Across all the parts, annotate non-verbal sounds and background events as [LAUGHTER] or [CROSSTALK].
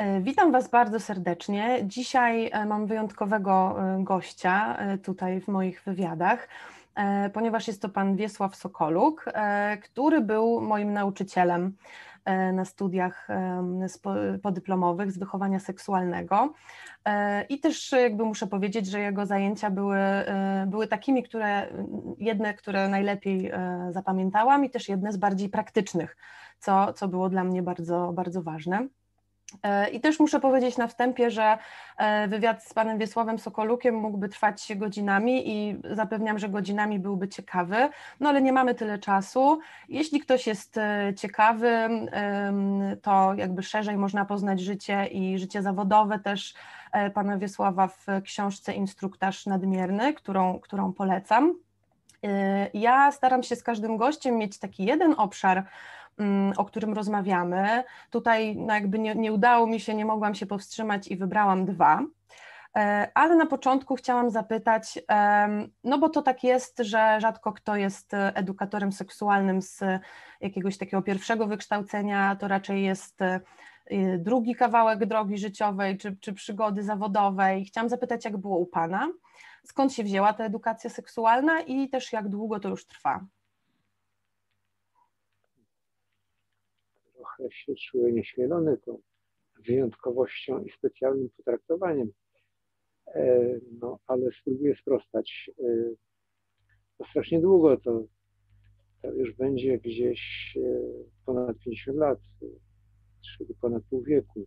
E, witam Was bardzo serdecznie. Dzisiaj e, mam wyjątkowego e, gościa tutaj w moich wywiadach, ponieważ jest to pan Wiesław Sokoluk, który był moim nauczycielem na studiach podyplomowych z wychowania seksualnego. I też jakby muszę powiedzieć, że jego zajęcia były, były takimi, które jedne, które najlepiej zapamiętałam i też jedne z bardziej praktycznych, co, co było dla mnie bardzo, bardzo ważne. E, I też muszę powiedzieć na wstępie, że e, wywiad z panem Wiesławem Sokolukiem mógłby trwać godzinami i zapewniam, że godzinami byłby ciekawy, no ale nie mamy tyle czasu. Jeśli ktoś jest e, ciekawy, to jakby szerzej można poznać życie i życie zawodowe też pana Wiesława w książce Instruktaż Nadmierny, którą, którą polecam. Ja staram się z każdym gościem mieć taki jeden obszar, o którym rozmawiamy. Tutaj no jakby nie, nie udało mi się, nie mogłam się powstrzymać i wybrałam dwa. E, ale na początku chciałam zapytać, no bo to tak jest, że rzadko kto jest edukatorem seksualnym z jakiegoś takiego pierwszego wykształcenia, to raczej jest e, drugi kawałek drogi życiowej czy, czy przygody zawodowej. Chciałam zapytać, jak było u Pana, skąd się wzięła ta edukacja seksualna i też jak długo to już trwa? Trochę się czuję nieśmielony tą wyjątkowością i specjalnym potraktowaniem. E, no, ale spróbuję sprostać. E, to strasznie długo, to, to już będzie gdzieś e, ponad 50 lat, czyli ponad pół wieku.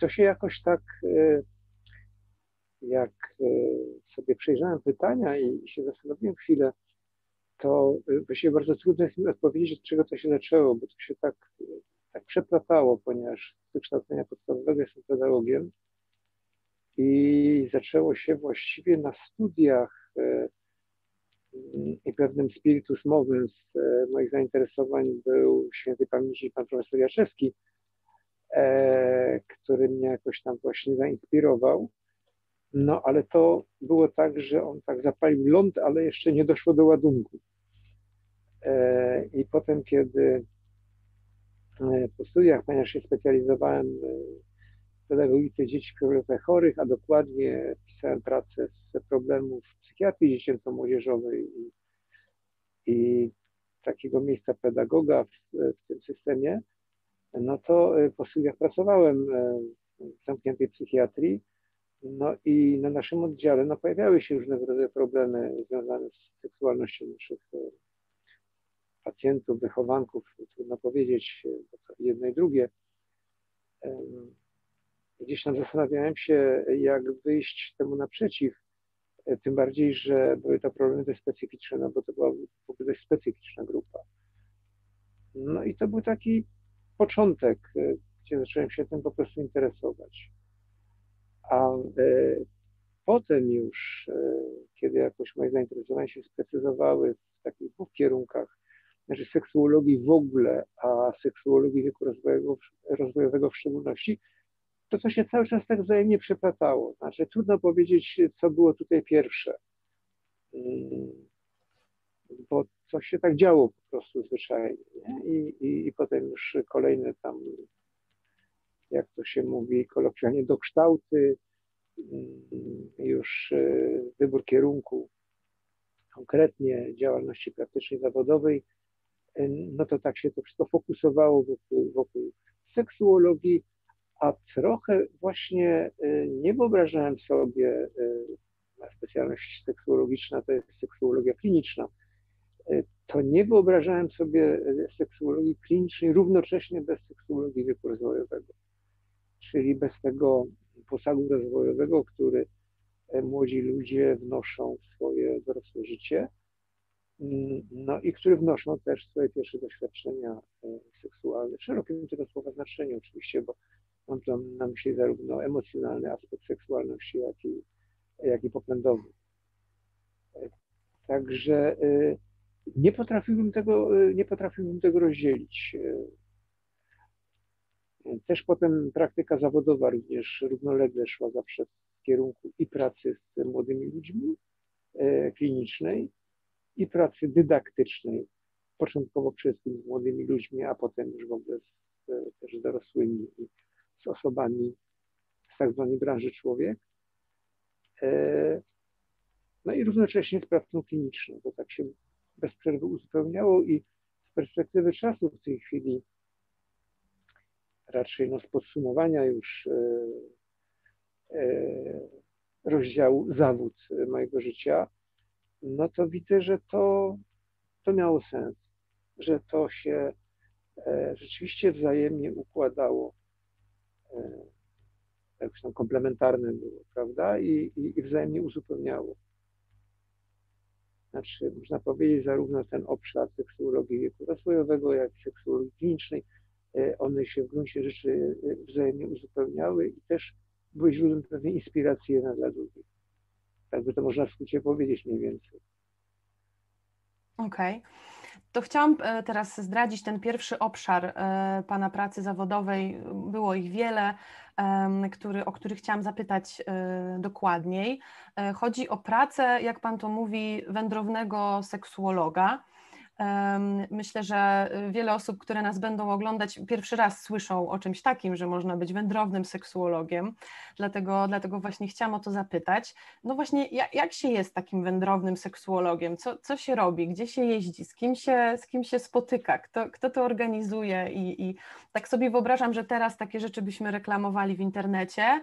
To się jakoś tak, jak sobie przejrzałem pytania i się zastanowiłem chwilę, to y, właściwie bardzo trudno jest mi odpowiedzieć, od czego to się zaczęło, bo to się tak, tak przeplatało, ponieważ z wykształcenia podstawowego jestem pedagogiem i zaczęło się właściwie na studiach y, i pewnym spiritus mowym z y, moich zainteresowań był świętej pamięci pan profesor Jaczewski, e, który mnie jakoś tam właśnie zainspirował. No ale to było tak, że on tak zapalił ląd, ale jeszcze nie doszło do ładunku. E, I potem, kiedy e, po studiach, ponieważ się specjalizowałem w pedagogice dzieci królewnych chorych, a dokładnie pisałem pracę z problemów psychiatrii dziecięco-młodzieżowej i, i takiego miejsca pedagoga w, w, tym systemie, no to e, po studiach pracowałem w zamkniętej psychiatrii, no i na naszym oddziale no, pojawiały się różnego rodzaju problemy związane z seksualnością naszych pacjentów, wychowanków, trudno powiedzieć, to jedno i drugie. Gdzieś tam zastanawiałem się, jak wyjść temu naprzeciw, e, tym bardziej, że były to problemy dość specyficzne, no bo to była w ogóle dość specyficzna grupa. No i to był taki początek, e, gdzie zacząłem się tym po prostu interesować. A e, potem już, kiedy jakoś moje zainteresowania się sprecyzowały w takich dwóch kierunkach, znaczy seksuologii w ogóle, a seksuologii wieku rozwojowego, rozwojowego w szczególności, to co się cały czas tak wzajemnie przeplatało. Znaczy trudno powiedzieć, co było tutaj pierwsze. Mm, bo coś się tak działo po prostu zwyczajnie. I, i, I potem już kolejne tam, jak to się mówi kolokwialnie, dokształty, mm, już e, wybór kierunku, konkretnie działalności praktycznej, zawodowej, no to tak się to wszystko fokusowało wokół, wokół seksuologii, a trochę właśnie y, nie wyobrażałem sobie, specjalność seksuologiczna to jest seksuologia kliniczna, to nie wyobrażałem sobie seksuologii klinicznej równocześnie bez seksuologii wieku rozwojowego, czyli bez tego posagu rozwojowego, który młodzi ludzie wnoszą w swoje dorosłe życie no i które wnoszą też swoje pierwsze doświadczenia e, seksualne, w szerokim tego słowa znaczeniu oczywiście, bo mam tam na myśli zarówno emocjonalny aspekt seksualności, jak i, jak i popędowy. E, także e, nie potrafiłbym tego, nie potrafiłbym tego rozdzielić. Też potem praktyka zawodowa również równolegle szła zawsze w kierunku i pracy z młodymi ludźmi klinicznej, i pracy dydaktycznej, początkowo przede wszystkim z młodymi ludźmi, a potem już w ogóle z też dorosłymi i z osobami z tak zwanej branży człowiek. No i równocześnie z pracą kliniczną, to tak się bez przerwy uzupełniało i z perspektywy czasu w tej chwili raczej no, z podsumowania już rozdziału zawód mojego życia, no to widzę, że to, to miało sens, że to się e, rzeczywiście wzajemnie układało, e, jakoś tam komplementarne było, prawda? I, i, i wzajemnie uzupełniało. Znaczy, można powiedzieć, zarówno ten obszar seksuologii wieku rozwojowego, jak i seksuologii klinicznej, e, one się w gruncie rzeczy wzajemnie uzupełniały i też były źródłem pewnej inspiracji jedna dla drugich. Tak by to można w skrócie powiedzieć mniej więcej. Okej. Okay. To chciałam e, teraz zdradzić ten pierwszy obszar e, Pana pracy zawodowej. Było ich wiele, który, o który chciałam zapytać e, dokładniej. Chodzi o pracę, jak Pan to mówi, wędrownego seksuologa. Myślę, że wiele osób, które nas będą oglądać, pierwszy raz słyszą o czymś takim, że można być wędrownym seksuologiem. Dlatego, dlatego właśnie chciałam o to zapytać. No właśnie, jak, jak się jest takim wędrownym seksuologiem? Co, co się robi? Gdzie się jeździ? Z kim się, z kim się spotyka? Kto, kto to organizuje? I, I tak sobie wyobrażam, że teraz takie rzeczy byśmy reklamowali w internecie,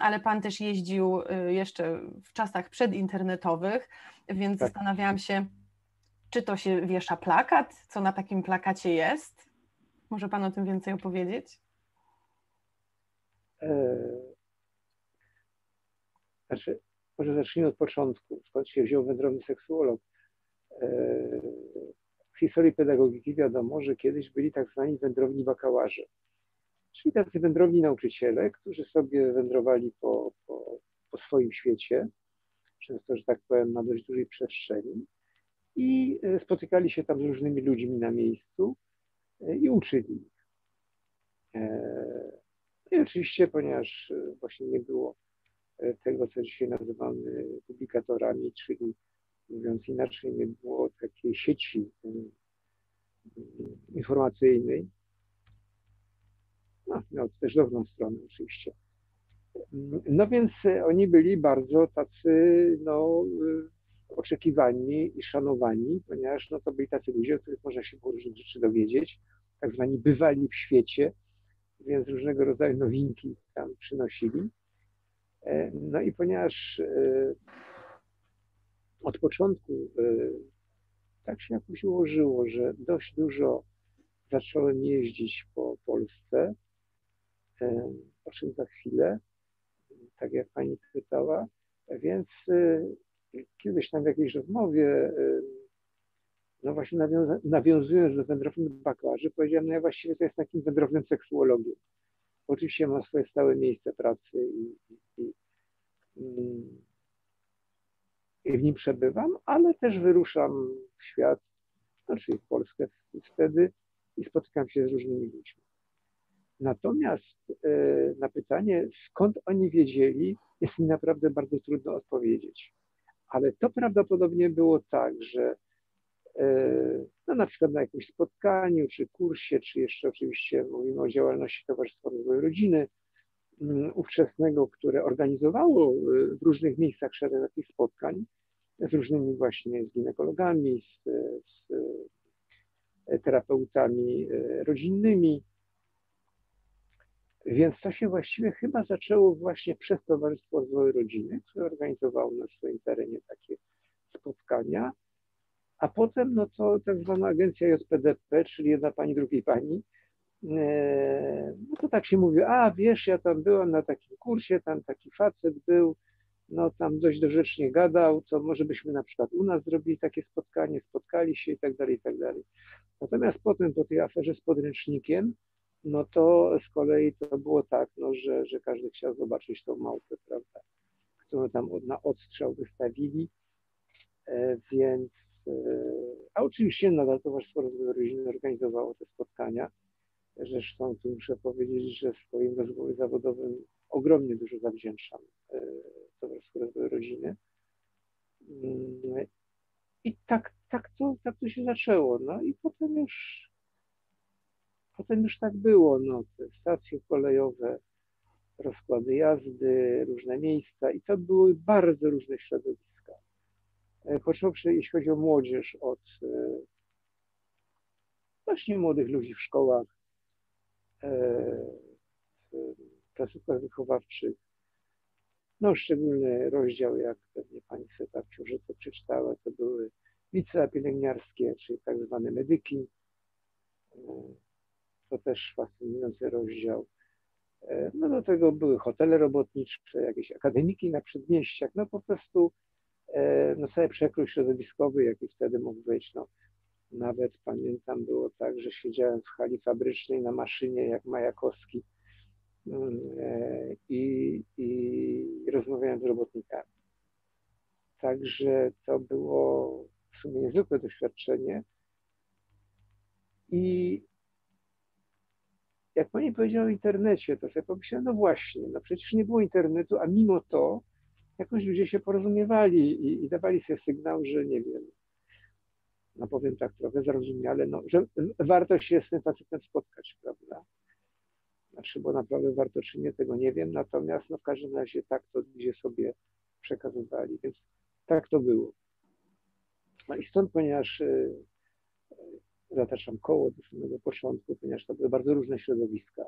ale Pan też jeździł y, jeszcze w czasach przedinternetowych, więc tak. zastanawiałam się, czy to się wiesza plakat? Co na takim plakacie jest? Może Pan o tym więcej opowiedzieć? E, znaczy, może zacznijmy od początku, skąd się wziął wędrowny seksuolog. E, w historii pedagogiki wiadomo, że kiedyś byli tak zwani wędrowni bakałarzy, czyli tacy wędrowni nauczyciele, którzy sobie wędrowali po, po, po swoim świecie, często, że tak powiem, na dość dużej przestrzeni i e, spotykali się tam z różnymi ludźmi na miejscu e, i uczyli ich. E, no I oczywiście, ponieważ właśnie nie było tego, co dzisiaj nazywamy publikatorami, czyli mówiąc inaczej, nie było takiej sieci informacyjnej, no, miał też dobrą stronę oczywiście. No więc oni byli bardzo tacy, no, oczekiwani i szanowani, ponieważ no, to byli tacy ludzie, o których można się było różnych rzeczy dowiedzieć, tak zwani bywali w świecie, więc różnego rodzaju nowinki tam przynosili. E, no i ponieważ e, od początku e, tak się jakoś ułożyło, że dość dużo zacząłem jeździć po Polsce, o czym za chwilę, tak jak pani pytała, więc kiedyś tam w jakiejś rozmowie, no właśnie nawiąza, nawiązując do wędrownych bakarzy, powiedziałem, no ja właściwie to jest takim wędrownym seksuologiem. Oczywiście mam swoje stałe miejsce pracy i, i, i w nim przebywam, ale też wyruszam w świat, znaczy w Polskę wtedy i spotykam się z różnymi ludźmi. Natomiast y, na pytanie, skąd oni wiedzieli, jest mi naprawdę bardzo trudno odpowiedzieć ale to prawdopodobnie było tak, że e, no na przykład na jakimś spotkaniu, czy kursie, czy jeszcze oczywiście mówimy o działalności Towarzystwa Rozwoju Rodziny mm, ówczesnego, które organizowało e, w różnych miejscach szereg takich spotkań z różnymi właśnie z ginekologami, z, z e, terapeutami rodzinnymi, więc to się właściwie chyba zaczęło właśnie przez Towarzystwo Rozwoju Rodziny, które organizowało na swoim terenie takie spotkania, a potem no to tak zwana agencja JPDP, czyli jedna pani, drugiej pani, e, no to tak się mówi, a wiesz, ja tam byłam na takim kursie, tam taki facet był, no tam dość dorzecznie gadał, to może byśmy na przykład u nas zrobili takie spotkanie, spotkali się i tak dalej, i tak dalej. Natomiast potem po tej aferze z podręcznikiem, no to z kolei to było tak, no, że, że każdy chciał zobaczyć tą małpę, prawda, którą tam na odstrzał wystawili, e, więc, e, a oczywiście nadal Towarzystwo Rozwoju Rodziny organizowało te spotkania. Zresztą tu muszę powiedzieć, że w swoim rozwoju zawodowym ogromnie dużo zawdzięczam e, Towarzystwu Rozwoju Rodziny. Mm, I tak, tak, to, tak to się zaczęło. No i potem już potem już tak było, no, stacje kolejowe, rozkłady jazdy, różne miejsca i to były bardzo różne środowiska. E, począwszy, jeśli chodzi o młodzież, od e, właśnie młodych ludzi w szkołach, w placówkach wychowawczych, no, szczególny rozdział, jak pewnie pani sobie tak książeczkę przeczytała, to były licea pielęgniarskie, czyli tak zwane medyki. E, to też fascynujący rozdział. E, no do tego były hotele robotnicze, jakieś akademiki na przedmieściach, no po prostu e, no cały przekrój środowiskowy, jaki wtedy mógł być. No, nawet pamiętam było tak, że siedziałem w hali fabrycznej na maszynie jak Majakowski i, i rozmawiałem z robotnikami. Także to było w sumie niezwykłe doświadczenie. I jak pani powiedziała o internecie, to sobie pomyślałem, no właśnie, no przecież nie było internetu, a mimo to jakoś ludzie się porozumiewali i, i dawali sobie sygnał, że nie wiem, no powiem tak trochę zrozumiale, no, że warto się z tym facetem spotkać, prawda? Znaczy, bo naprawdę warto czy nie, tego nie wiem, natomiast no w każdym razie tak to ludzie sobie przekazywali, więc tak to było. No i stąd, ponieważ y, zataczam koło do samego początku, ponieważ to były bardzo różne środowiska,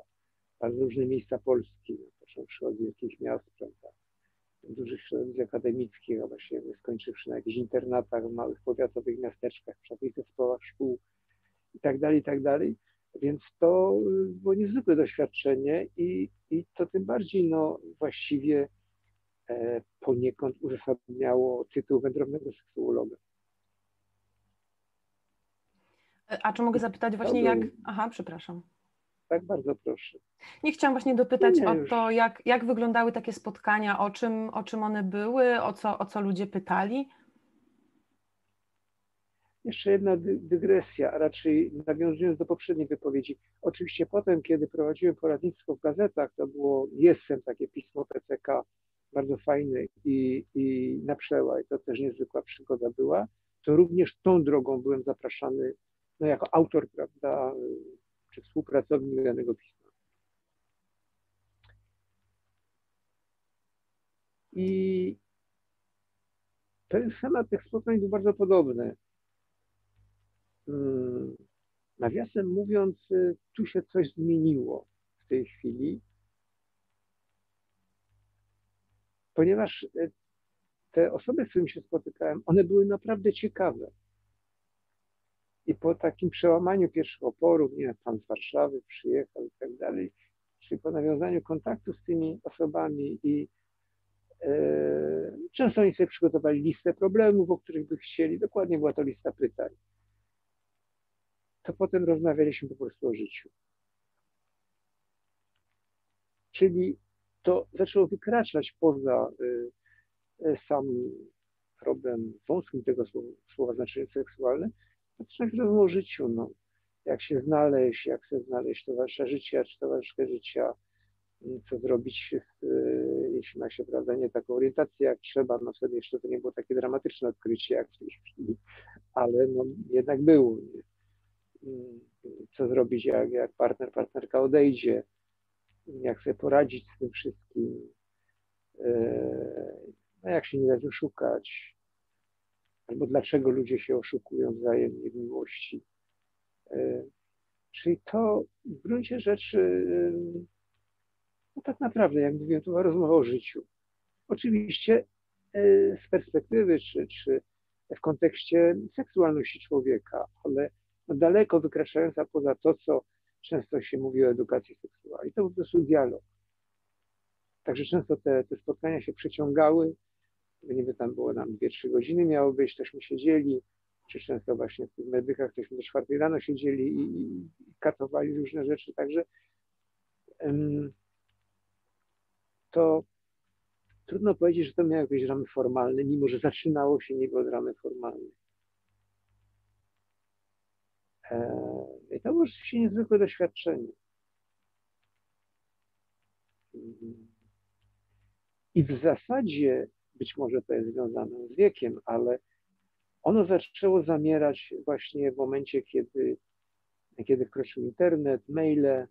bardzo różne miejsca Polski, no, począwszy od wielkich miast, prawda, dużych środowisk akademickich, a właściwie skończywszy na jakichś internatach, w małych powiatowych miasteczkach, w żadnych zespołach szkół i tak dalej, i tak dalej. Więc to y, było niezwykłe doświadczenie i, i to tym bardziej no, właściwie e, poniekąd uzasadniało tytuł wędrownego seksuologa. E, a czy mogę zapytać właśnie jak... Aha, przepraszam. Tak, bardzo proszę. Nie chciałam właśnie dopytać nie, o to, jak, jak wyglądały takie spotkania, o czym, o czym one były, o co, o co ludzie pytali. Jeszcze jedna dygresja, a raczej nawiązując do poprzedniej wypowiedzi. Oczywiście potem, kiedy prowadziłem poradnictwo w gazetach, to było jestem takie pismo PCK, bardzo fajne i, i na przełaj, to też niezwykła przygoda była, to również tą drogą byłem zapraszany no, jako autor, prawda, czy współpracownik danego pisma. I ten schemat tych spotkań był bardzo podobny. Hmm, nawiasem mówiąc, tu się coś zmieniło w tej chwili, ponieważ te osoby, z którymi się spotykałem, one były naprawdę ciekawe. I po takim przełamaniu pierwszych oporów, nie wiem, pan z Warszawy przyjechał i tak dalej, czyli po nawiązaniu kontaktu z tymi osobami i e, często oni sobie przygotowali listę problemów, o których by chcieli, dokładnie była to lista pytań. To potem rozmawialiśmy po prostu o życiu. Czyli to zaczęło wykraczać poza y, y, sam problem wąskim tego słowa, słowa znaczenie seksualne, o życiu, no. Jak się znaleźć, jak sobie znaleźć towarzysza życia, czy towarzyszkę życia, mm, co zrobić, y, jeśli ma się, prawda, nie taką orientację jak trzeba, no wtedy jeszcze to nie było takie dramatyczne odkrycie jak w tej chwili, ale no jednak było. Mm, co zrobić, jak, jak partner, partnerka odejdzie, jak sobie poradzić z tym wszystkim, y, no jak się nie da wyszukać, albo dlaczego ludzie się oszukują wzajemnie w miłości. E, czyli to w gruncie rzeczy, e, no tak naprawdę, jak mówiłem, to była rozmowa o życiu. Oczywiście e, z perspektywy czy, czy w kontekście seksualności człowieka, ale no daleko wykraczająca poza to, co często się mówi o edukacji seksualnej. To po prostu dialog. Także często te, te spotkania się przeciągały, niby tam było nam 2-3 godziny miało być, tośmy siedzieli, czy często właśnie w tych medykach, tośmy do czwartej rano siedzieli i, i, katowali różne rzeczy, także to trudno powiedzieć, że to miało jakieś ramy formalne, mimo że zaczynało się niby od ramy formalnej. E, I to było rzeczywiście niezwykłe doświadczenie. I w zasadzie być może to jest związane z wiekiem, ale ono zaczęło zamierać właśnie w momencie, kiedy kiedy wkroczył internet, maile,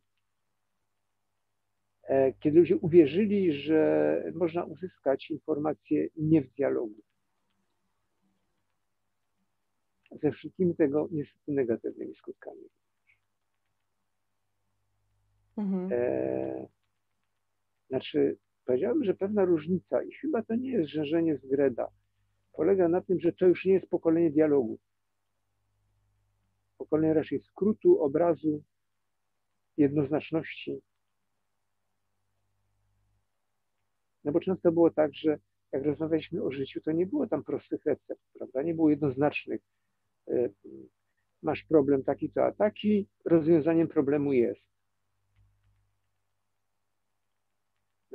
e, kiedy ludzie uwierzyli, że można uzyskać informacje nie w dialogu. Ze wszystkimi tego niestety negatywnymi skutkami. Mhm. E, znaczy, powiedziałbym, że pewna różnica, i chyba to nie jest żerzenie z Greda, polega na tym, że to już nie jest pokolenie dialogu. Pokolenie raczej skrótu, obrazu, jednoznaczności. No bo często było tak, że jak rozmawialiśmy o życiu, to nie było tam prostych recept, prawda? Nie było jednoznacznych. E, masz problem taki to a taki, rozwiązaniem problemu jest.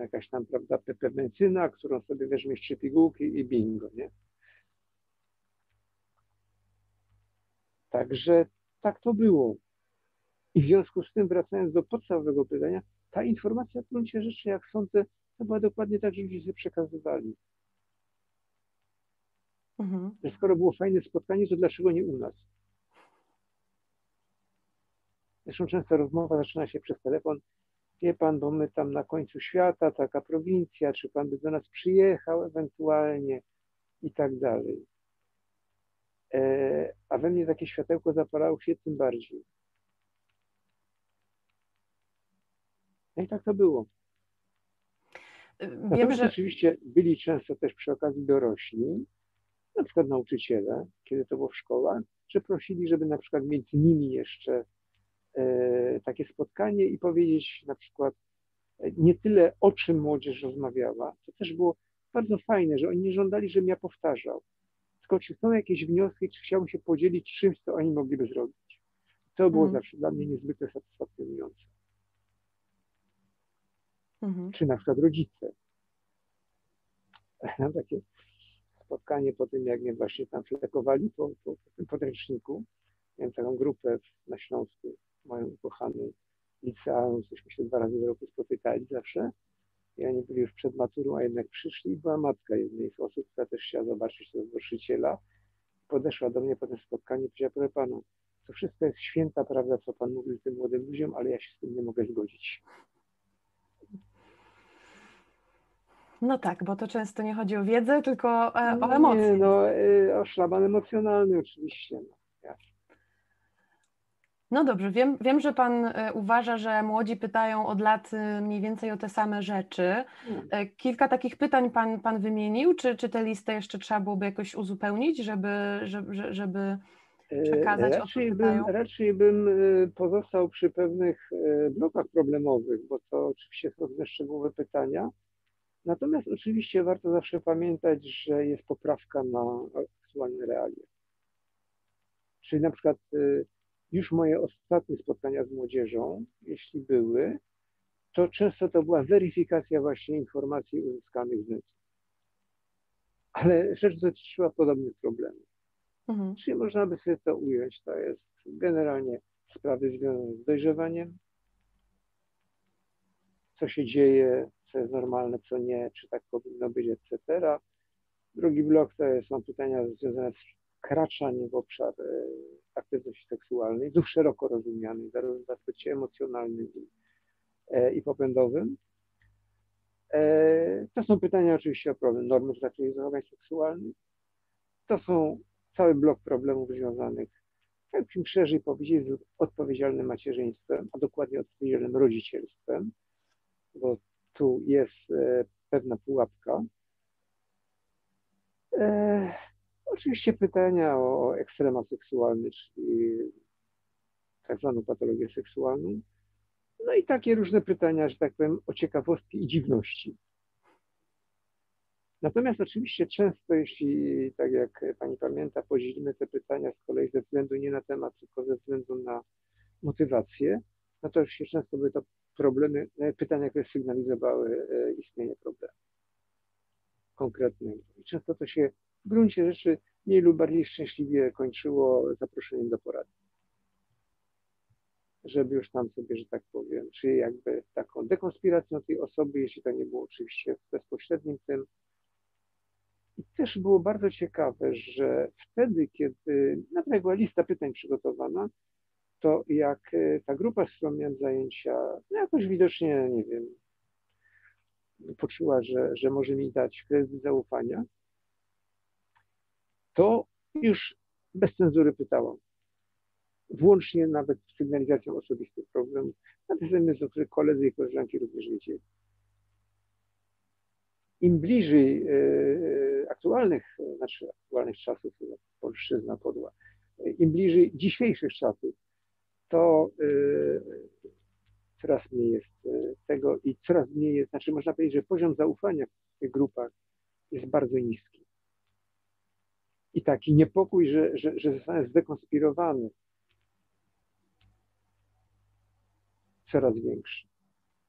Jakaś tam, prawda, pepermencyna, którą sobie weźmiesz trzy pigułki i bingo, nie? Także tak to było. I w związku z tym, wracając do podstawowego pytania, ta informacja w gruncie rzeczy, jak sądzę, to była dokładnie tak, że ludzie się przekazywali. Mhm. Że skoro było fajne spotkanie, to dlaczego nie u nas? Zresztą często rozmowa zaczyna się przez telefon. Wie pan, bo my tam na końcu świata, taka prowincja, czy pan by do nas przyjechał ewentualnie i tak dalej. E, a we mnie takie światełko zapalało się tym bardziej. No i tak to było. Wiem, Natomiast że... oczywiście byli często też przy okazji dorośli, na przykład nauczyciele, kiedy to było w szkołach, że prosili, żeby na przykład między nimi jeszcze takie spotkanie i powiedzieć na przykład e, nie tyle o czym młodzież rozmawiała, to też było bardzo fajne, że oni nie żądali, żebym ja powtarzał, tylko czy są jakieś wnioski, czy chciałbym się podzielić czymś, co oni mogliby zrobić. To było mhm. zawsze dla mnie niezwykle satysfakcjonujące. Mhm. Czy na przykład rodzice. [LAUGHS] Takie spotkanie po tym, jak mnie właśnie tam flekowali po, po, po tym podręczniku. Miałem taką grupę na Śląsku, moją ukochaną licealną, cośmy się dwa razy w roku spotykali zawsze. I oni byli już przed maturą, a jednak przyszli i była matka jednej z osób, która też chciała zobaczyć tego głosiciela. Podeszła do mnie po tym spotkaniu i powiedziała, proszę pana, to wszystko jest święta prawda, co pan mówił tym młodym ludziom, ale ja się z tym nie mogę zgodzić. No tak, bo to często nie chodzi o wiedzę, tylko e, o emocje. Nie, no, e, o szlaban emocjonalny oczywiście. No, no dobrze, wiem, wiem, że Pan e, uważa, że młodzi pytają od lat mniej więcej o te same rzeczy. Hmm. Kilka takich pytań Pan, pan wymienił, czy, czy tę listę jeszcze trzeba byłoby jakoś uzupełnić, żeby, żeby, żeby przekazać raczej o bym, raczej bym pozostał przy pewnych blokach problemowych, bo to oczywiście są różne szczegółowe pytania. Natomiast oczywiście warto zawsze pamiętać, że jest poprawka na aktualne realia. Czyli na przykład już moje ostatnie spotkania z młodzieżą, jeśli były, to często to była weryfikacja właśnie informacji uzyskanych z netu. Ale rzecz dotyczyła podobnych problemów. Mhm. Czyli można by sobie to ująć, to jest generalnie sprawy związane z dojrzewaniem, co się dzieje co jest normalne, co nie, czy tak powinno być, etc. Drugi blok to są pytania związane z wkraczaniem w obszar e, aktywności seksualnej, znów szeroko rozumianej, zarówno w aspekcie emocjonalnym i, e, i popędowym. E, to są pytania oczywiście o problem normy takich zachowań seksualnych. To są cały blok problemów związanych, jakbyśmy szerzej powiedzieć, z odpowiedzialnym macierzyństwem, a dokładnie odpowiedzialnym rodzicielstwem, bo tu jest pewna pułapka. Oczywiście pytania o ekstrema seksualny, czyli tak zwaną patologię seksualną. No i takie różne pytania, że tak powiem, o ciekawostki i dziwności. Natomiast oczywiście często, jeśli tak jak Pani pamięta, podzielimy te pytania z kolei ze względu nie na temat, tylko ze względu na motywację, no to oczywiście często były to problemy, e, pytania, które sygnalizowały e, istnienie problemu konkretnego. I często to się w gruncie rzeczy mniej lub bardziej szczęśliwie kończyło zaproszeniem do porady. Żeby już tam sobie, że tak powiem, czy jakby taką dekonspiracją tej osoby, jeśli to nie było oczywiście bezpośrednim tym. I też było bardzo ciekawe, że wtedy, kiedy nawet była lista pytań przygotowana, to jak e, ta grupa, z którą miałem zajęcia, no jakoś widocznie, nie wiem, poczuła, że, że może mi dać kredyt zaufania, to już bez cenzury pytałam. Włącznie nawet z sygnalizacją osobistych problemów. Na te zajmy, o których koledzy i koleżanki również wiedzieli. Im bliżej e, aktualnych, znaczy aktualnych czasów, polszczyzna podła, im bliżej dzisiejszych czasów, to y, coraz mniej jest tego i coraz mniej jest, znaczy można powiedzieć, że poziom zaufania w tych grupach jest bardzo niski. I taki niepokój, że, że, że zostanę zdekonspirowany, coraz większy.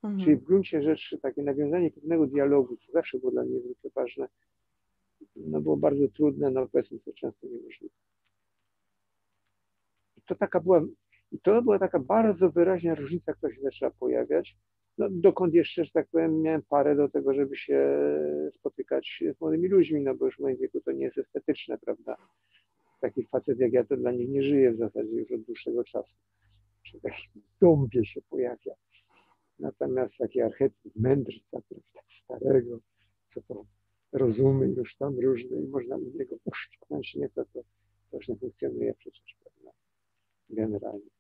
Mhm. Czyli w gruncie rzeczy takie nawiązanie pewnego dialogu, co zawsze było dla mnie niezwykle ważne, no było bardzo trudne, no powiedzmy to często niemożliwe. I to taka była i to była taka bardzo wyraźna różnica, która się zaczęła pojawiać. No, dokąd jeszcze, że tak powiem, miałem parę do tego, żeby się spotykać z młodymi ludźmi, no bo już w moim wieku to nie jest estetyczne, prawda? Taki facet jak ja to dla nich nie żyje w zasadzie już od dłuższego czasu. Czy taki dąbie się pojawia. Natomiast taki archetyp mędrca, tak starego, co to rozumy już tam różne i można z niego uszczknąć nieco, to, to już nie funkcjonuje przecież, prawda? Generalnie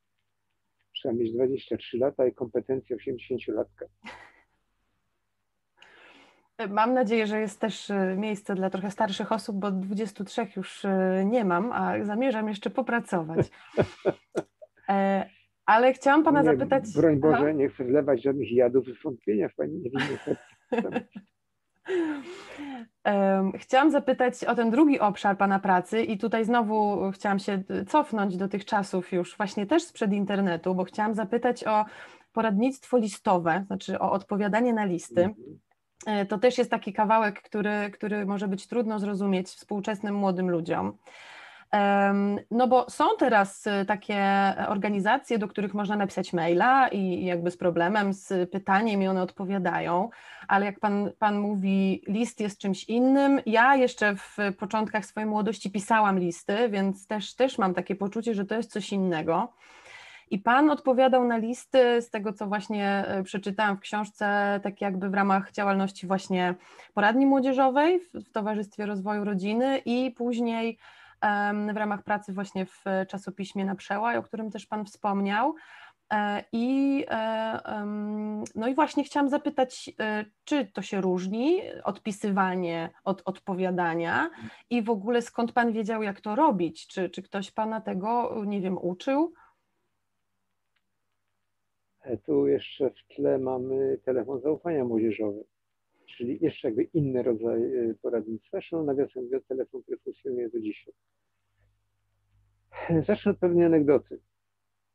trzeba mieć 23 lata i kompetencje 80-latka. Mam nadzieję, że jest też e, miejsce dla trochę starszych osób, bo 23 już e, nie mam, a zamierzam jeszcze popracować. [LAUGHS] E, ale chciałam Pana nie, zapytać. Broń Boże, Aha. nie chcę wlewać żadnych jadów i wątpienia w Pani niewinne serce. [LAUGHS] Chciałam zapytać o ten drugi obszar Pana pracy i tutaj znowu chciałam się cofnąć do tych czasów już właśnie też sprzed internetu, bo chciałam zapytać o poradnictwo listowe, znaczy o odpowiadanie na listy. Mhm. E, to też jest taki kawałek, który, który może być trudno zrozumieć współczesnym młodym ludziom. No bo są teraz y, takie organizacje, do których można napisać maila i jakby z problemem, z pytaniem i one odpowiadają, ale jak pan, pan mówi, list jest czymś innym. Ja jeszcze w początkach swojej młodości pisałam listy, więc też, też mam takie poczucie, że to jest coś innego. I pan odpowiadał na listy z tego, co właśnie y, przeczytałam w książce, tak jakby w ramach działalności właśnie poradni młodzieżowej w Towarzystwie Rozwoju Rodziny i później w ramach pracy właśnie w czasopiśmie na przełaj, o którym też Pan wspomniał. E, I, e, no i właśnie chciałam zapytać, e, czy to się różni, odpisywanie od odpowiadania i w ogóle skąd Pan wiedział, jak to robić? Czy, czy ktoś Pana tego, nie wiem, uczył? Tu jeszcze w tle mamy telefon zaufania młodzieżowy, czyli jeszcze jakby inny rodzaj poradnictwa. Zresztą nawiasem mówiąc, telefon, który funkcjonuje do dzisiaj. Zacznę od pewnej anegdoty.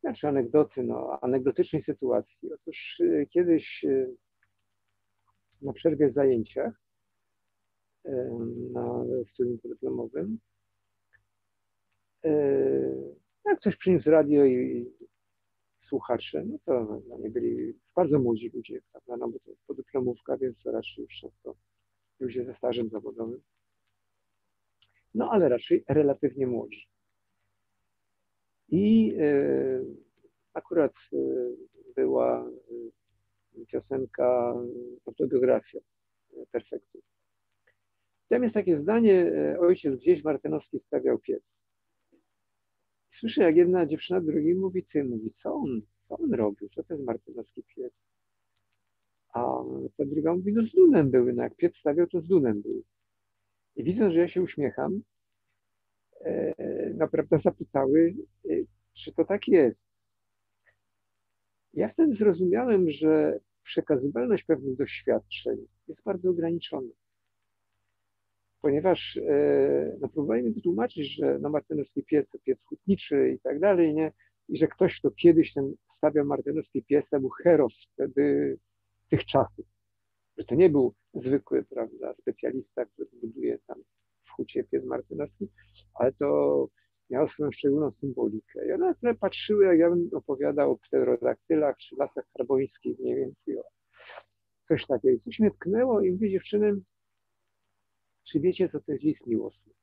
Znaczy anegdoty, no, anegdotycznej sytuacji. Otóż y, kiedyś na przerwie w zajęciach na studium podyplomowym jak ktoś przyniósł radio i, słuchacze, no to no, nie byli bardzo młodzi ludzie, prawda, no bo to podyplomówka, więc to raczej już często ludzie ze stażem zawodowym. No ale raczej relatywnie młodzi. I e, akurat e, była e, piosenka autobiografia perfektu. Tam jest takie zdanie, ojciec gdzieś Martynowski stawiał piec. Słyszę, jak jedna dziewczyna drugiej mówi, ty, mówi, co on, co on robił, co to jest Martynowski piec? A ta druga mówi, no z Dunem były, no jak piec stawiał, to z Dunem był. I widząc, że ja się uśmiecham, E, naprawdę [LAUGHS] zapytały, e, czy to tak jest. Ja wtedy zrozumiałem, że przekazywalność pewnych doświadczeń jest bardzo ograniczona. Ponieważ e, no, próbowali mi wytłumaczyć, że no, martynowski piec to piec hutniczy i tak dalej, nie? I że ktoś, kto kiedyś ten stawiał martynowski piec, to był heros wtedy tych czasów. Że to nie był zwykły, prawda, specjalista, który buduje tam w hucie piec martynowski, ale to miało swoją szczególną symbolikę. I one patrzyły, jak ja bym opowiadał o pterodaktylach czy lasach karbońskich, mniej więcej o coś takiego. Coś mnie tknęło i mówię dziewczyny, czy wiecie, co to jest list miłosny?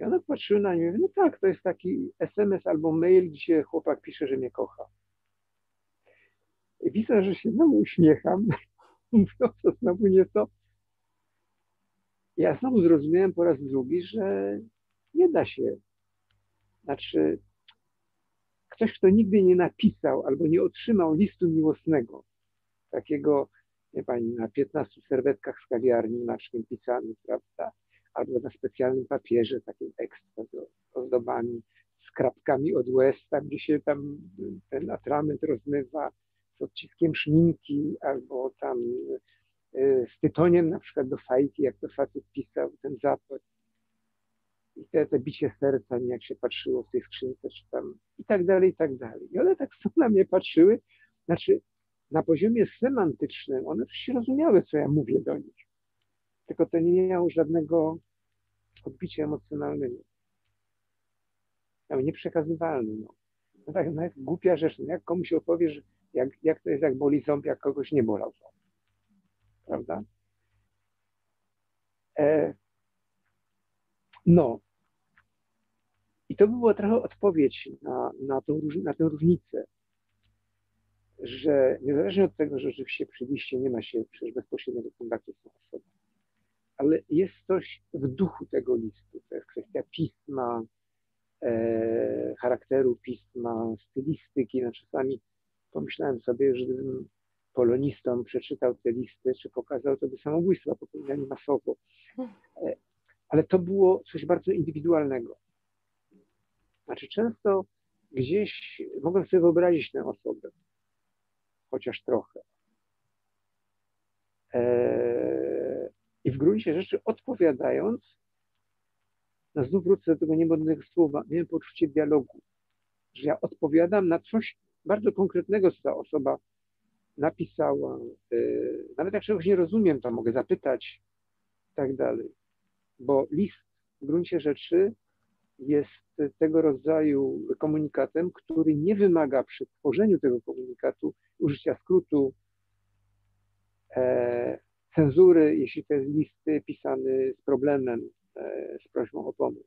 I ona patrzyła na mnie, no tak, to jest taki SMS albo mail, gdzie chłopak pisze, że mnie kocha. I widzę, że się znowu uśmiecham, [LAUGHS] mówiąc to znowu nie to. Ja znowu zrozumiałem po raz drugi, że nie da się. Znaczy, ktoś, kto nigdy nie napisał albo nie otrzymał listu miłosnego, takiego, nie pani, na 15 serwetkach z kawiarni maczkiem pisany, prawda, albo na specjalnym papierze, takim ekstra z ozdobami, z krapkami od łez, tam gdzie się tam ten atrament rozmywa, z odciskiem szminki, albo tam e, z tytoniem na przykład do fajki, jak to facet pisał, ten zapach. I te, te bicie serca, jak się patrzyło w tej skrzynce, czy tam i tak dalej, i tak dalej. I one tak na mnie patrzyły, znaczy na poziomie semantycznym one się rozumiały, co ja mówię do nich. Tylko to nie miało żadnego odbicia emocjonalnego. Nieprzekazywalne. No. no tak, no głupia rzecz, no jak komuś opowiesz, jak, jak to jest, jak boli ząb, jak kogoś nie bolał ząb. Prawda? E, no. I to by była trochę odpowiedź na, na, tą, na tę różnicę, że niezależnie od tego, że rzeczywiście przy liście nie ma się przecież bezpośredniego kontaktu z tą osobą, ale jest coś w duchu tego listu. To jest kwestia pisma, e, charakteru pisma, stylistyki. No czasami pomyślałem sobie, że gdybym polonistom przeczytał te listy, czy pokazał, to by samobójstwa popełniali masowo. E, ale to było coś bardzo indywidualnego. Znaczy często gdzieś mogłem sobie wyobrazić tę osobę, chociaż trochę. E, I w gruncie rzeczy odpowiadając, no znów wrócę do tego niemodnego słowa, miałem poczucie dialogu, że ja odpowiadam na coś bardzo konkretnego, co ta osoba napisała. E, nawet jak czegoś nie rozumiem, to mogę zapytać i tak dalej. Bo list w gruncie rzeczy jest tego rodzaju komunikatem, który nie wymaga przy tworzeniu tego komunikatu użycia skrótu, e, cenzury, jeśli to jest list pisany z problemem, e, z prośbą o pomoc.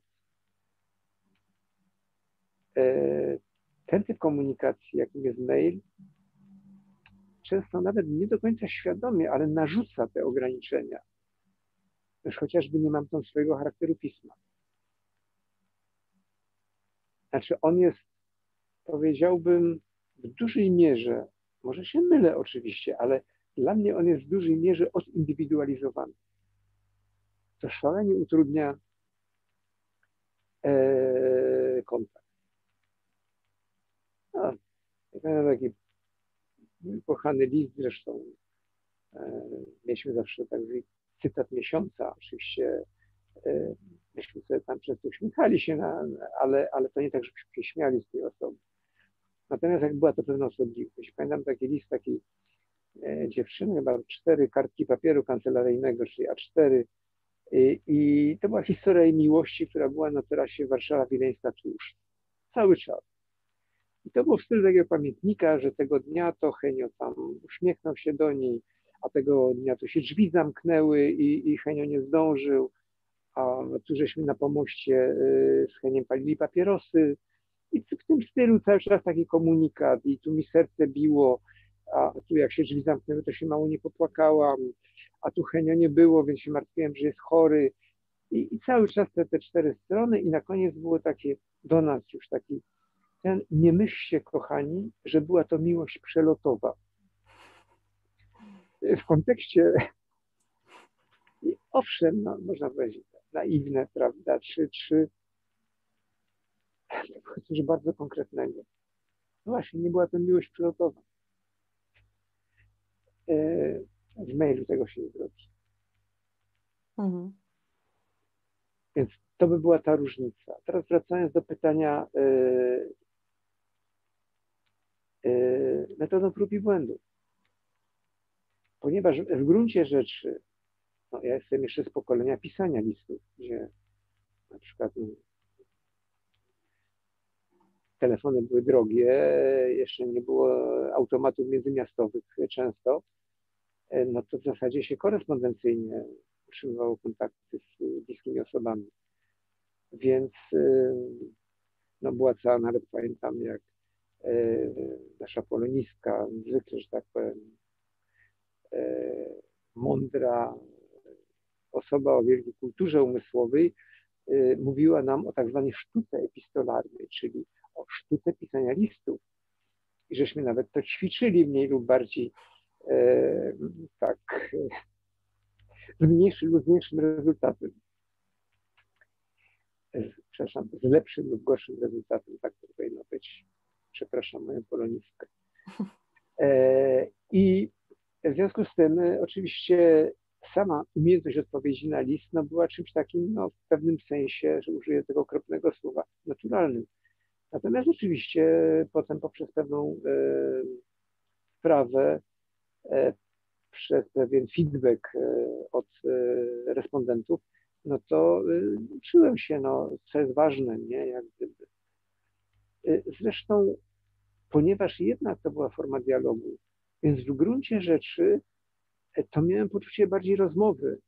E, ten typ komunikacji, jakim jest mail, często nawet nie do końca świadomie, ale narzuca te ograniczenia. Też chociażby nie mam tam swojego charakteru pisma. Znaczy on jest, powiedziałbym, w dużej mierze, może się mylę oczywiście, ale dla mnie on jest w dużej mierze odindywidualizowany. To szalenie utrudnia e, kontakt. No, taki kochany list zresztą. E, mieliśmy zawsze taki cytat miesiąca, oczywiście e, myśmy sobie tam często uśmiechali się, na, ale, ale to nie tak, żebyśmy się śmiali z tej osoby. Natomiast jak była to pewna osobliwość, pamiętam taki list takiej e, dziewczyny, chyba cztery kartki papieru kancelaryjnego, czyli A4 i, i to była historia jej miłości, która była na terasie Warszawa Wileńska Tłuszcz. Cały czas. I to było w stylu takiego pamiętnika, że tego dnia to Henio tam uśmiechnął się do niej, a tego dnia to się drzwi zamknęły i, i Henio nie zdążył, a tu żeśmy na pomoście y, z Heniem palili papierosy i w tym stylu cały czas taki komunikat i tu mi serce biło, a tu jak się drzwi zamknęły, to się mało nie popłakałam, a tu Henio nie było, więc się martwiłem, że jest chory i, i cały czas te, te cztery strony i na koniec było takie do nas już taki ten nie myślcie, kochani, że była to miłość przelotowa. W kontekście, owszem, no, można powiedzieć, naiwne, prawda, czy, czy coś bardzo konkretnego. No właśnie, nie była to miłość przelotowa. E, w mailu tego się nie zrobi. Mhm. Więc to by była ta różnica. Teraz wracając do pytania, e, E, metodą prób i błędów. Ponieważ w gruncie rzeczy, no ja jestem jeszcze z pokolenia pisania listów, gdzie na przykład no, telefony były drogie, jeszcze nie było automatów międzymiastowych często, no to w zasadzie się korespondencyjnie utrzymywało kontakty z bliskimi osobami. Więc no była cała, nawet pamiętam jak nasza polonistka, zwykle, że tak powiem, mądra osoba o wielkiej kulturze umysłowej mówiła nam o tak zwanej sztuce epistolarnej, czyli o sztuce pisania listów. I żeśmy nawet to ćwiczyli mniej lub bardziej e, tak z mniejszym lub większym rezultatem. E, przepraszam, z lepszym lub gorszym rezultatem, tak to powinno być. Przepraszam moją polonistkę. E, I w związku z tym e, oczywiście sama umiejętność odpowiedzi na list no, była czymś takim no, w pewnym sensie, że użyję tego okropnego słowa, naturalnym. Natomiast oczywiście potem poprzez pewną e, sprawę, e, przez pewien feedback e, od e, respondentów, no to e, uczyłem się, no, co jest ważne, nie, jak gdyby. E, zresztą, ponieważ jednak to była forma dialogu, więc w gruncie rzeczy to miałem poczucie bardziej rozmowy,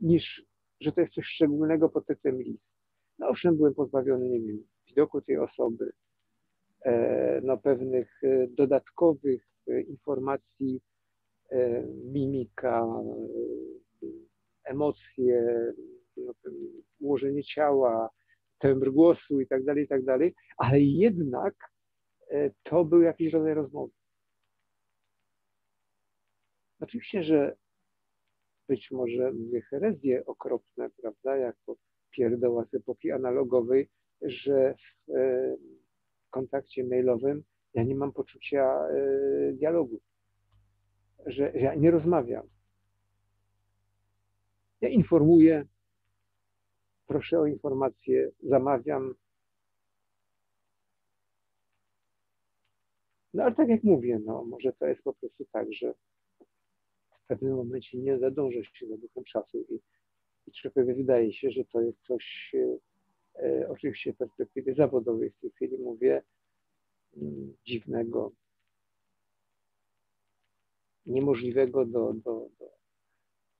niż że to jest coś szczególnego pod tytułem list. No owszem, byłem pozbawiony, nie wiem, widoku tej osoby, e, no pewnych e, dodatkowych e, informacji, mimika, emocje, no, ułożenie ciała, tembr głosu i tak dalej, i tak dalej, ale jednak to był jakiś rodzaj rozmowy. Oczywiście, że być może mówię herezje okropne, prawda, jako pierdoła z epoki analogowej, że w e, kontakcie mailowym ja nie mam poczucia e, dialogu, że ja nie rozmawiam. Ja informuję, proszę o informację, zamawiam. No ale tak jak mówię, no może to jest po prostu tak, że w pewnym momencie nie zadąża się za duchem czasu i, i wydaje się, że to jest coś e, E, oczywiście w perspektywie zawodowej w tej chwili mówię, mm, dziwnego, niemożliwego do, do, do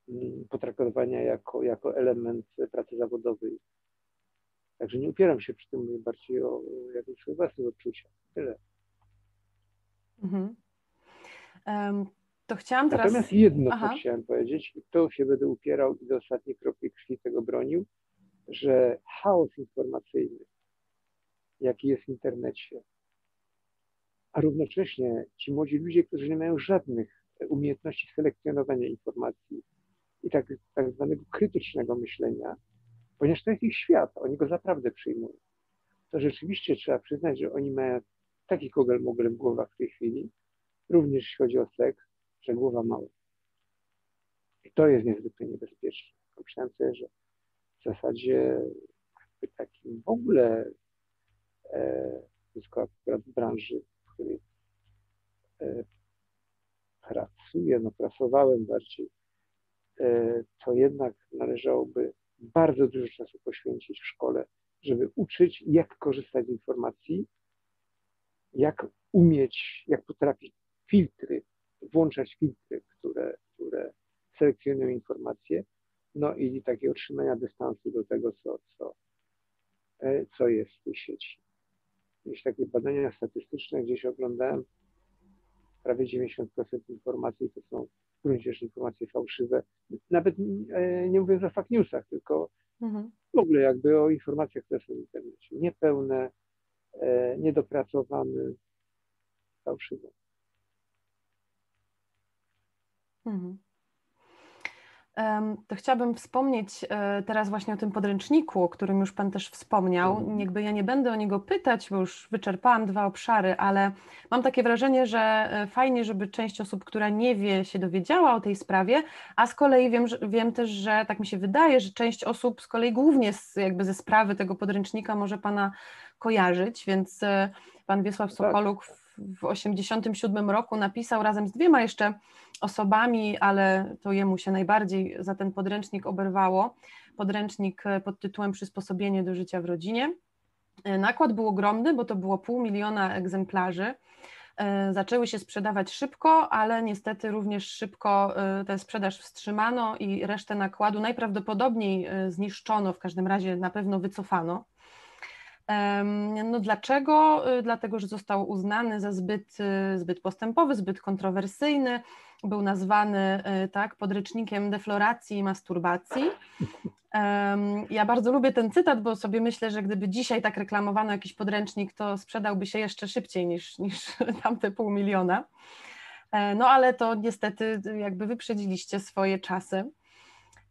mm, potraktowania jako, jako element pracy zawodowej. Także nie upieram się przy tym, mówię bardziej o jakimś własnych odczuciach. Tyle. Mhm. Um, to chciałam teraz... Natomiast jedno, Aha. co chciałem powiedzieć, i to się będę upierał i do ostatniej kropli krwi tego bronił, że chaos informacyjny, jaki jest w internecie, a równocześnie ci młodzi ludzie, którzy nie mają żadnych umiejętności selekcjonowania informacji i tak, tak zwanego krytycznego myślenia, ponieważ to jest ich świat, oni go naprawdę przyjmują, to rzeczywiście trzeba przyznać, że oni mają taki kogel mogel w głowach w tej chwili, również jeśli chodzi o seks, że głowa mała. I to jest niezwykle niebezpieczne. Pomyślałem sobie, że w zasadzie takim w ogóle e, akurat w branży, w której e, pracuję, no pracowałem bardziej, e, to jednak należałoby bardzo dużo czasu poświęcić w szkole, żeby uczyć, jak korzystać z informacji, jak umieć, jak potrafić filtry, włączać filtry, które, które selekcjonują informacje, no i takie otrzymania dystansu do tego, co, co, e, co jest w tej sieci. Jeśli takie badania statystyczne gdzieś oglądałem, prawie 90% informacji to są w gruncie rzeczy informacje fałszywe. Nawet e, nie mówię o fake newsach, tylko mhm. w ogóle jakby o informacjach, które są w internecie. Niepełne, e, niedopracowane, fałszywe. Mhm to chciałabym wspomnieć e, teraz właśnie o tym podręczniku, o którym już Pan też wspomniał. Mhm. Jakby ja nie będę o niego pytać, bo już wyczerpałam dwa obszary, ale mam takie wrażenie, że e, fajnie, żeby część osób, która nie wie, się dowiedziała o tej sprawie, a z kolei wiem, że, wiem też, że tak mi się wydaje, że część osób z kolei głównie z, jakby ze sprawy tego podręcznika może Pana kojarzyć, więc e, Pan Wiesław tak. W 1987 roku napisał razem z dwiema jeszcze osobami, ale to jemu się najbardziej za ten podręcznik oberwało. Podręcznik pod tytułem Przysposobienie do życia w rodzinie. Nakład był ogromny, bo to było pół miliona egzemplarzy. zaczęły się sprzedawać szybko, ale niestety również szybko tę sprzedaż wstrzymano i resztę nakładu najprawdopodobniej zniszczono, w każdym razie na pewno wycofano. No dlaczego? Dlatego, że został uznany za zbyt, zbyt postępowy, zbyt kontrowersyjny, był nazwany tak, podręcznikiem defloracji i masturbacji. Ja bardzo lubię ten cytat, bo sobie myślę, że gdyby dzisiaj tak reklamowano jakiś podręcznik, to sprzedałby się jeszcze szybciej niż, [LAUGHS] niż tamte pół miliona. E, no ale to niestety jakby wyprzedziliście swoje czasy.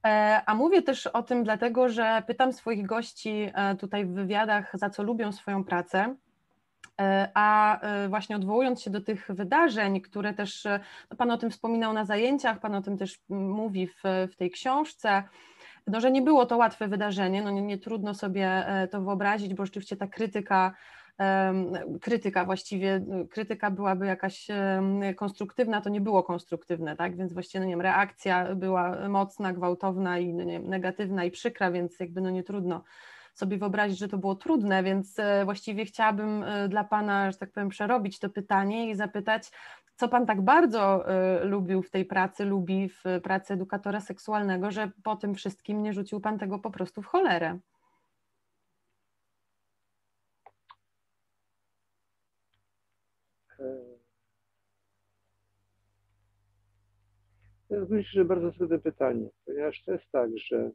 E, a mówię też o tym dlatego, że pytam swoich gości e, tutaj w wywiadach, za co lubią swoją pracę. A właśnie odwołując się do tych wydarzeń, które też no Pan o tym wspominał na zajęciach, Pan o tym też mówi w, w tej książce, no, że nie było to łatwe wydarzenie, no nie, nie trudno sobie e, to wyobrazić, bo rzeczywiście ta krytyka, krytyka właściwie, krytyka byłaby jakaś konstruktywna, to nie było konstruktywne, tak, więc właściwie, no nie wiem, reakcja była mocna, gwałtowna i no nie wiem, negatywna i przykra, więc jakby no nie trudno sobie wyobrazić, że to było trudne, więc e, właściwie chciałabym e, dla Pana, że tak powiem, przerobić to pytanie i zapytać, co Pan tak bardzo y, lubił w tej pracy, lubi w pracy edukatora seksualnego, że po tym wszystkim nie rzucił Pan tego po prostu w cholerę? Myślę, że bardzo trudne pytanie, ponieważ to jest tak, że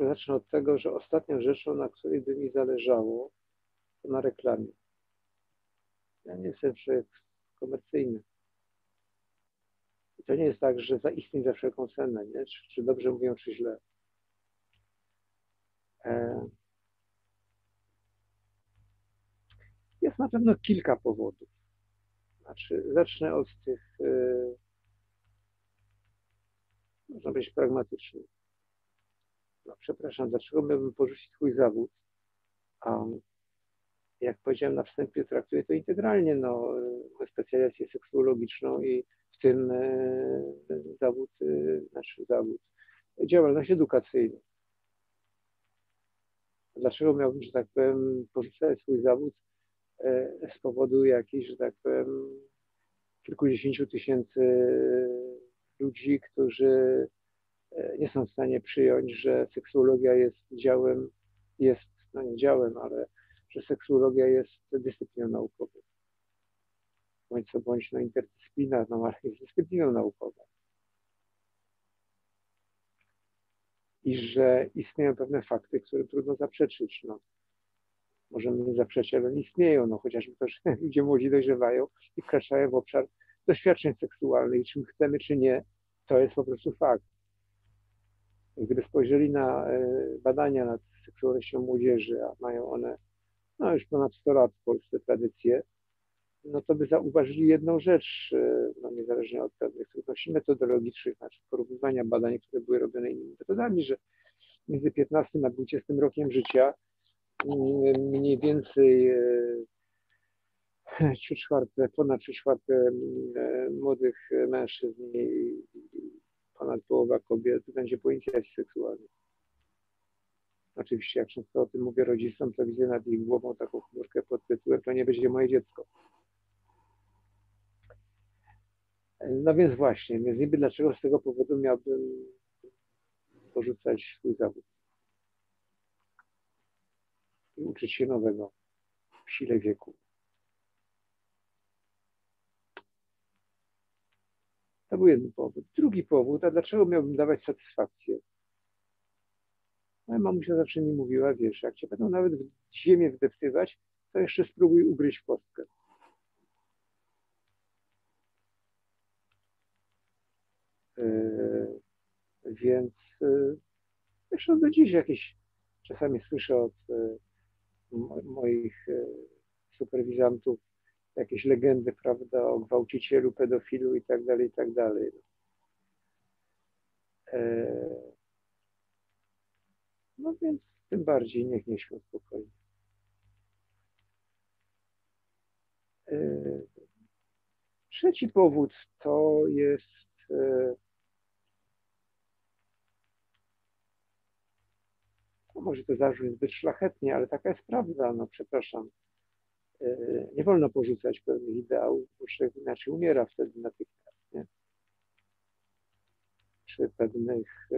zacznę od tego, że ostatnią rzeczą, na której by mi zależało, to na reklamie. Ja nie jestem człowiek komercyjny. I to nie jest tak, że zaistnieć za wszelką cenę, nie? Czy, czy dobrze mówią, czy źle. E... Jest na pewno kilka powodów. Znaczy, zacznę od tych, e... można być pragmatyczny. No, przepraszam, dlaczego miałbym porzucić twój zawód, a jak powiedziałem na wstępie, traktuję to integralnie, no, specjalizację seksuologiczną i w tym e, zawód, e, znaczy zawód, działalność edukacyjną. Dlaczego miałbym, że tak powiem, porzucać swój zawód z powodu jakiejś, że tak powiem, kilkudziesięciu tysięcy ludzi, którzy nie są w stanie przyjąć, że seksuologia jest działem, jest, no nie działem, ale że seksuologia jest dyscypliną naukową. Bądź co bądź no, interdyscyplinarną, ale jest dyscypliną naukową. I że istnieją pewne fakty, które trudno zaprzeczyć. No. Możemy nie zaprzeczyć, ale istnieją, no, chociażby to, że [LAUGHS] ludzie młodzi dojrzewają i wkraczają w obszar doświadczeń seksualnych czym chcemy, czy nie, to jest po prostu fakt. Gdyby spojrzeli na e, badania nad seksualnością młodzieży, a mają one no już ponad 100 lat w Polsce tradycję, no to by zauważyli jedną rzecz, e, no niezależnie od pewnych trudności metodologicznych, znaczy porównywania badań, które były robione innymi metodami, że między 15 a 20 rokiem życia mniej więcej 3 e, czwarte, ponad 3 czwarte mm, e, młodych mężczyzn i ponad połowa kobiet będzie po inicjacji seksualnej. Oczywiście, jak często o tym mówię rodzicom, to widzę nad ich głową taką chmurkę pod tytułem to nie będzie moje dziecko. No więc właśnie, więc niby dlaczego z tego powodu miałbym porzucać swój zawód i uczyć się nowego w sile wieku. To był jeden powód. Drugi powód, a dlaczego miałbym dawać satysfakcję? Moja mamusia zawsze mi mówiła, wiesz, jak cię będą nawet w ziemię wdeptywać, to jeszcze spróbuj ugryźć kostkę. Yy, więc yy, do dziś jakieś czasami słyszę od yy, moich superwizantów jakieś legendy, prawda, o gwałcicielu, pedofilu i tak dalej, i tak dalej. No więc tym bardziej niech nie śpią spokojnie. E, trzeci powód to jest e, no może to zabrzmi zbyt szlachetnie, ale taka jest prawda, no przepraszam. nie wolno porzucać pewnych ideałów, bo człowiek inaczej umiera wtedy natychmiast, nie? Czy pewnych,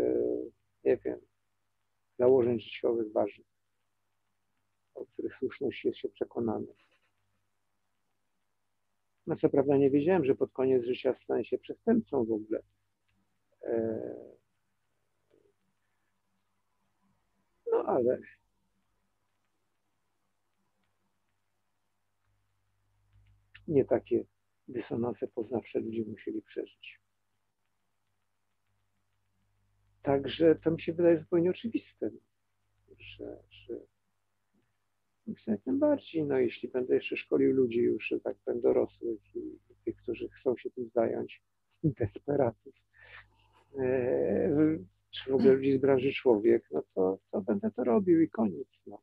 nie wiem, założeń życiowych ważnych, o których słuszności jest się przekonany. No co prawda nie wiedziałem, że pod koniec życia stanie się przestępcą w ogóle. Ale nie takie dysonanse poznawcze ludzie musieli przeżyć. Także to mi się wydaje zupełnie oczywiste, że, że tym bardziej, no jeśli będę jeszcze szkolił ludzi już, że tak powiem, dorosłych i tych, którzy chcą się tym zająć, [LAUGHS] desperatów, e, czy w ogóle ludzi z branży człowiek, no to, to będę to robił i koniec. No.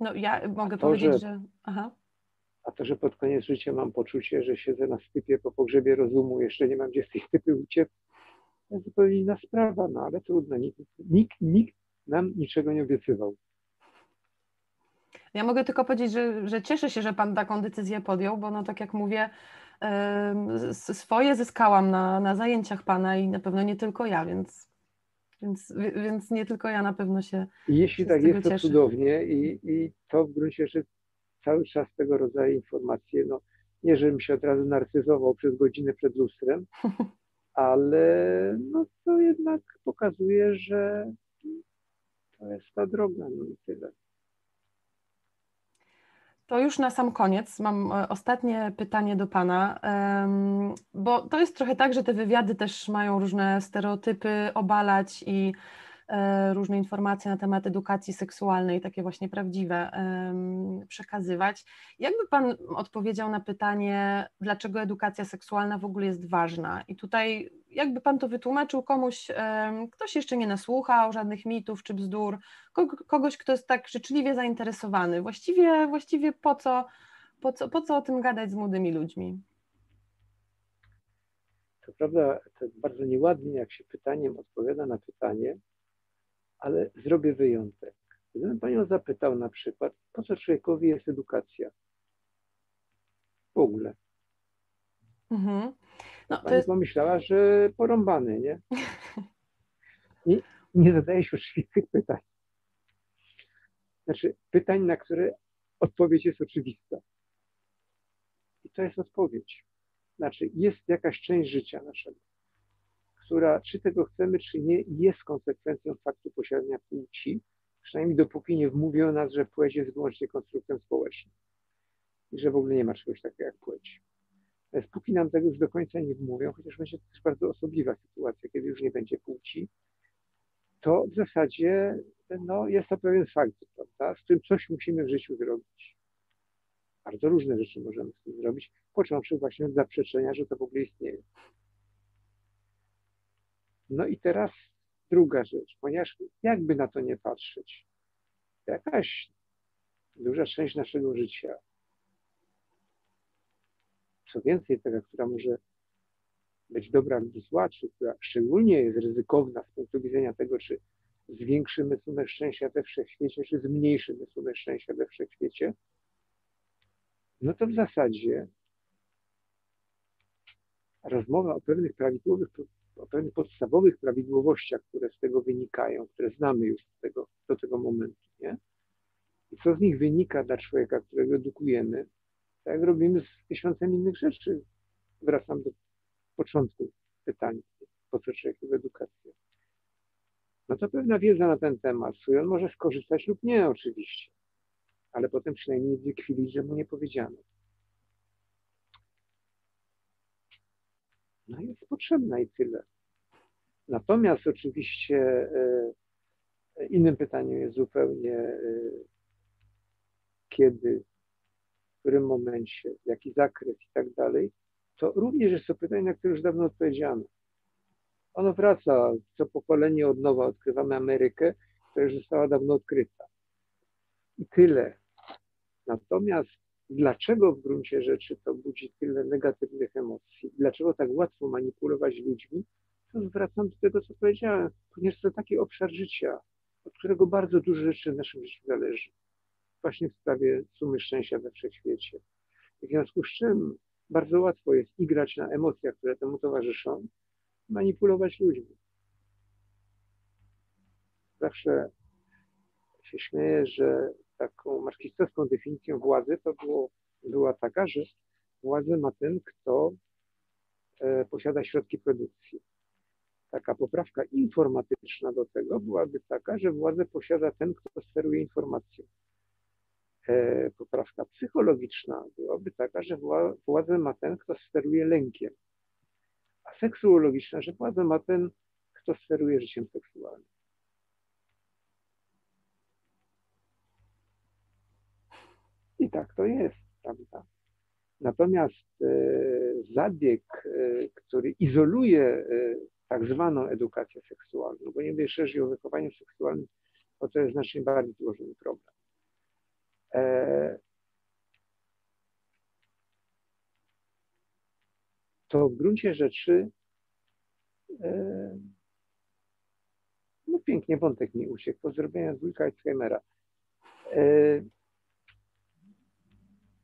No ja mogę to, powiedzieć, że... że... Aha. A to, że pod koniec życia mam poczucie, że siedzę na stypie po pogrzebie rozumu, jeszcze nie mam gdzie z tej stypy uciec, to jest zupełnie inna sprawa, no ale trudno. Nikt, nikt, nikt nam niczego nie obiecywał. Ja mogę tylko powiedzieć, że, że cieszę się, że Pan taką decyzję podjął, bo no tak jak mówię, swoje zyskałam na, na zajęciach Pana i na pewno nie tylko ja, więc, więc, więc nie tylko ja na pewno się. Jeśli tak jest, to cudownie i, i to w gruncie rzeczy cały czas tego rodzaju informacje, no nie, żebym się od razu narcyzował przez godzinę przed lustrem, [LAUGHS] ale no to jednak pokazuje, że to jest ta droga, no i tyle. To już na sam koniec mam e, ostatnie pytanie do Pana, bo to jest trochę tak, że te wywiady też mają różne stereotypy obalać i różne informacje na temat edukacji seksualnej, takie właśnie prawdziwe, przekazywać. Jakby Pan odpowiedział na pytanie, dlaczego edukacja seksualna w ogóle jest ważna? I tutaj, jakby Pan to wytłumaczył komuś, ktoś jeszcze nie nasłuchał żadnych mitów czy bzdur, kogoś, kto jest tak życzliwie zainteresowany, właściwie, właściwie po co, po co, po co o tym gadać z młodymi ludźmi? To prawda, to bardzo nieładnie, jak się pytaniem odpowiada na pytanie, ale zrobię wyjątek. Gdybym Panią zapytał na przykład, po co człowiekowi jest edukacja? W ogóle. Mhm. No, Pani jest... pomyślała, że porąbany, nie? [LAUGHS] I nie zadaje się oczywistych pytań. Znaczy, pytań, na które odpowiedź jest oczywista. I to jest odpowiedź. Znaczy, jest jakaś część życia naszego, która, czy tego chcemy, czy nie, jest konsekwencją faktu posiadania płci, przynajmniej dopóki nie wmówią nas, że płeć jest wyłącznie konstruktem społecznym i że w ogóle nie ma czegoś takiego jak płeć. Natomiast póki nam tego już do końca nie wmówią, chociaż będzie to też bardzo osobliwa sytuacja, kiedy już nie będzie płci, to w zasadzie no, jest to pewien fakt, prawda, z którym coś musimy w życiu zrobić. Bardzo różne rzeczy możemy z tym zrobić, począwszy właśnie od zaprzeczenia, że to w ogóle istnieje. No i teraz druga rzecz, ponieważ jakby na to nie patrzeć, jakaś duża część naszego życia, co więcej, taka, która może być dobra lub zła, czy która szczególnie jest ryzykowna z punktu widzenia tego, czy zwiększymy sumę szczęścia we wszechświecie, czy zmniejszymy sumę szczęścia we wszechświecie, no to w zasadzie rozmowa o pewnych prawidłowych o pewnych podstawowych prawidłowościach, które z tego wynikają, które znamy już z tego, do tego momentu, nie? I co z nich wynika dla człowieka, którego edukujemy, tak robimy z tysiącem innych rzeczy. Wracam do początku pytania, po co człowiekowi edukacja. No to pewna wiedza na ten temat, z której on może skorzystać lub nie oczywiście, ale potem przynajmniej wykwilić, że mu nie powiedziano. No jest potrzebna i tyle. Natomiast oczywiście e, innym pytaniem jest zupełnie e, kiedy, w którym momencie, jaki zakres i tak dalej, to również jest to pytanie, na które już dawno odpowiedziano. Ono wraca, co pokolenie od nowa odkrywamy Amerykę, która już została dawno odkryta. I tyle. Natomiast dlaczego w gruncie rzeczy to budzi tyle negatywnych emocji, dlaczego tak łatwo manipulować ludźmi, to zwracam do tego, co powiedziałem, ponieważ to taki obszar życia, od którego bardzo dużo rzeczy w naszym życiu zależy. właśnie w sprawie sumy szczęścia we wszechświecie. W związku z czym bardzo łatwo jest igrać na emocjach, które temu towarzyszą, manipulować ludźmi. Zawsze się śmieję, że taką marksistowską definicją władzy to było, była taka, że władzę ma ten, kto e, posiada środki produkcji. Taka poprawka informatyczna do tego byłaby taka, że władzę posiada ten, kto steruje informacją. E, poprawka psychologiczna byłaby taka, że władzę ma ten, kto steruje lękiem. A seksuologiczna, że władzę ma ten, kto steruje życiem seksualnym. I tak to jest, prawda? Natomiast e, zabieg, e, który izoluje tak zwaną edukację seksualną, bo nie mówię szerzej o wychowaniu seksualnym, bo to jest znacznie bardziej złożony problem. E, to w gruncie rzeczy e, no pięknie wątek mi uciekł, po zrobienia dwójka Alzheimera.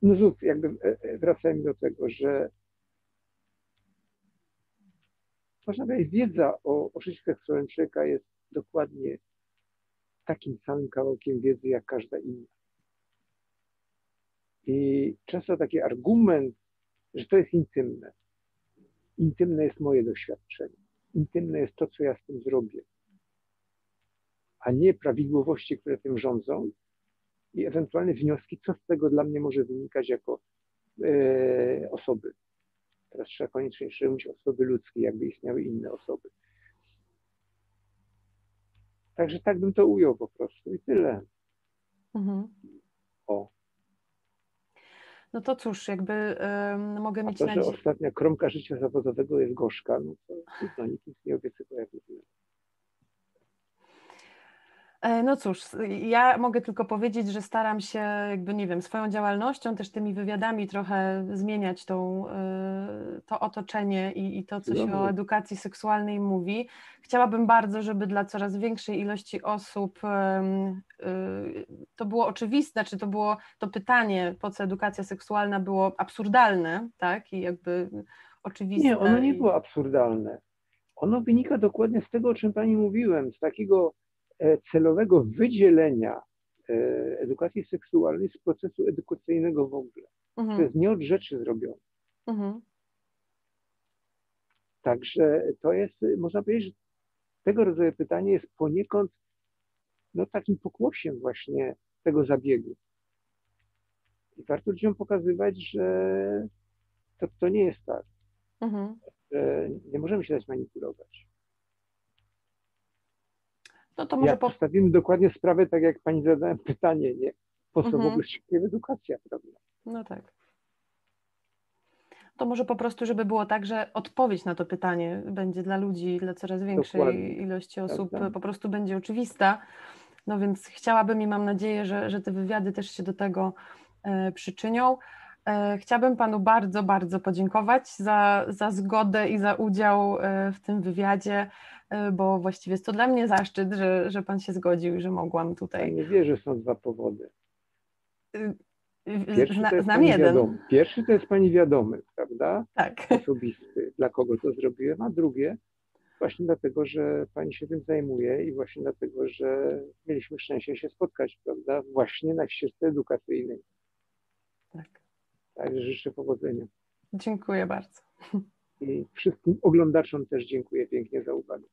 E, no znów jakby wracamy do tego, że można powiedzieć, wiedza o, o seksualnym człowieka jest dokładnie takim samym kawałkiem wiedzy jak każda inna. I często taki argument, że to jest intymne. Intymne jest moje doświadczenie. Intymne jest to, co ja z tym zrobię, a nie prawidłowości, które tym rządzą i ewentualne wnioski, co z tego dla mnie może wynikać jako e, osoby. Teraz trzeba koniecznie jeszcze mówić osoby ludzkie, jakby istniały inne osoby. Także tak bym to ujął po prostu i tyle. Mhm. O. No to cóż, jakby mogę mieć nadzieję. że ostatnia kromka życia zawodowego jest gorzka, no to trudno, nikt nic nie obiecywał, jak mówiłem. E, no cóż, ja mogę tylko powiedzieć, że staram się, jakby nie wiem, swoją działalnością, też tymi wywiadami trochę zmieniać tą, e, to otoczenie i, i to, co się o edukacji seksualnej mówi. Chciałabym bardzo, żeby dla coraz większej ilości osób e, to było oczywiste, czy znaczy to było to pytanie, po co edukacja seksualna było absurdalne, tak? I jakby oczywiste. Nie, ono nie było absurdalne. Ono wynika dokładnie z tego, o czym Pani mówiłem, z takiego celowego wydzielenia e, edukacji seksualnej z procesu edukacyjnego w ogóle. Mhm. To jest nie od rzeczy zrobione. Mhm. Także to jest, można powiedzieć, że tego rodzaju pytanie jest poniekąd no, takim pokłosiem właśnie tego zabiegu. I warto ludziom pokazywać, że to, to nie jest tak. Mhm. Że nie możemy się dać manipulować. No to może ja po... postawimy dokładnie sprawę, tak jak pani zadałem pytanie, nie? Po co mhm. w ogóle się edukacja, prawda? No tak. To może po prostu, żeby było tak, że odpowiedź na to pytanie będzie dla ludzi, dla coraz większej Dokładnie. ilości osób tak, tak. po prostu będzie oczywista. No więc chciałabym i mam nadzieję, że, że te wywiady też się do tego e, przyczynią. E, chciałabym Panu bardzo, bardzo podziękować za, za zgodę i za udział e, w tym wywiadzie. E, bo właściwie jest to dla mnie zaszczyt, że, że Pan się zgodził i że mogłam tutaj. Ja nie wierzę, że są dwa powody. Y, Pierwszy Zna, to jest znam jeden. Wiadomy. Pierwszy to jest Pani wiadomy, prawda? Tak. Osobisty, dla kogo to zrobiłem, a drugie właśnie dlatego, że Pani się tym zajmuje i właśnie dlatego, że mieliśmy szczęście się spotkać, prawda? Właśnie na ścieżce edukacyjnej. Tak. Także życzę powodzenia. Dziękuję bardzo. I wszystkim oglądaczom też dziękuję pięknie za uwagę.